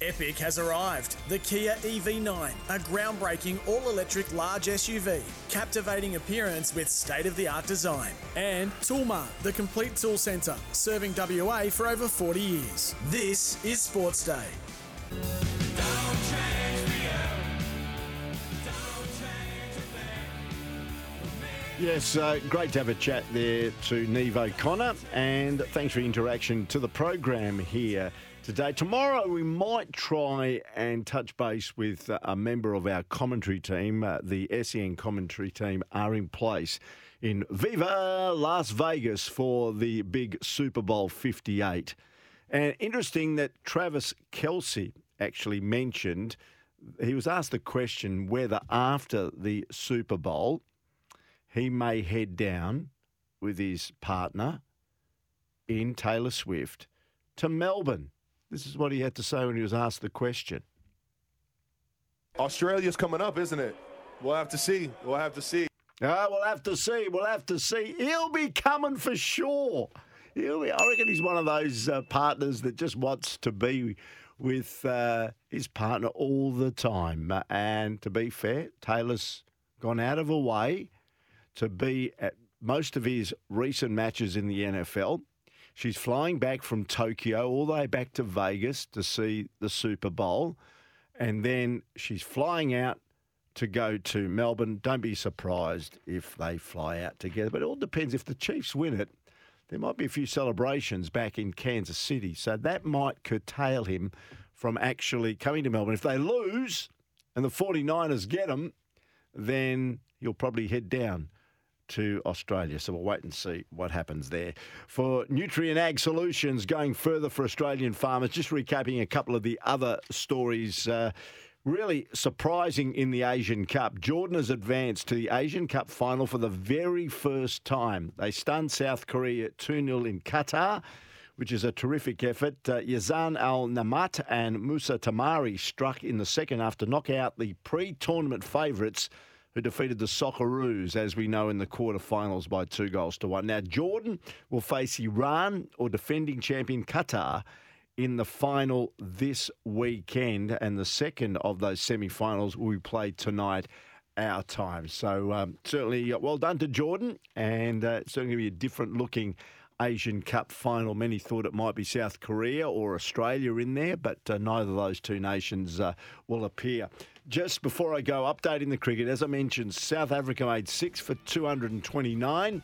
Epic has arrived. The Kia EV9, a groundbreaking all electric large SUV, captivating appearance with state of the art design. And Toolmart, the complete tool centre, serving WA for over 40 years. This is Sports Day. Yes, uh, great to have a chat there to Neve O'Connor, and thanks for your interaction to the program here today. Tomorrow, we might try and touch base with uh, a member of our commentary team. Uh, the SEN commentary team are in place in Viva Las Vegas for the big Super Bowl 58. And interesting that Travis Kelce actually mentioned, he was asked the question whether after the Super Bowl, he may head down with his partner in Taylor Swift to Melbourne. This is what he had to say when he was asked the question. Australia's coming up, isn't it? We'll have to see. We'll have to see. Ah, we'll have to see. We'll have to see. He'll be coming for sure. He'll be, I reckon he's one of those uh, partners that just wants to be with uh, his partner all the time. And to be fair, Taylor's gone out of a way to be at most of his recent matches in the NFL. She's flying back from Tokyo all the way back to Vegas to see the Super Bowl. And then she's flying out to go to Melbourne. Don't be surprised if they fly out together. But it all depends. If the Chiefs win it, there might be a few celebrations back in Kansas City. So that might curtail him from actually coming to Melbourne. If they lose and the 49ers get him, then he'll probably head down to Australia. So we'll wait and see what happens there. For Nutrient Ag Solutions, going further for Australian farmers, just recapping a couple of the other stories. Uh, really surprising in the Asian Cup. Jordan has advanced to the Asian Cup final for the very first time. They stunned South Korea 2 0 in Qatar. Which is a terrific effort. Uh, Yazan Al-Naimat and Musa Tamari struck in the second half to knock out the pre tournament favourites who defeated the Socceroos, as we know, in the quarterfinals by two goals to one. Now, Jordan will face Iran or defending champion Qatar in the final this weekend, and the second of those semi finals will be played tonight. Our time. So, um, certainly uh, well done to Jordan, and uh, it's certainly going to be a different looking Asian Cup final. Many thought it might be South Korea or Australia in there, but uh, neither of those two nations uh, will appear. Just before I go, updating the cricket, as I mentioned, South Africa made six for 229,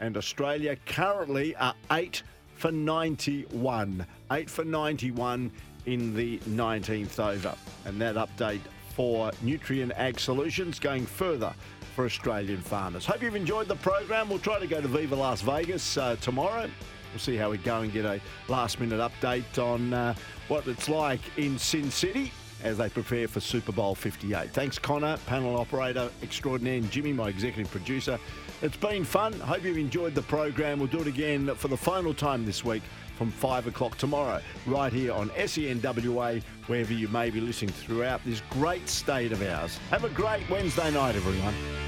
and Australia currently are eight for 91. Eight for 91 in the 19th over. And that update for Nutrient Ag Solutions going further for Australian farmers. Hope you've enjoyed the program. We'll try to go to Viva Las Vegas uh, tomorrow. We'll see how we go and get a last minute update on uh, what it's like in Sin City as they prepare for Super Bowl 58. Thanks, Connor, panel operator extraordinaire, and Jimmy, my executive producer. It's been fun. Hope you've enjoyed the program. We'll do it again for the final time this week from 5 o'clock tomorrow, right here on SENWA, wherever you may be listening throughout this great state of ours. Have a great Wednesday night, everyone.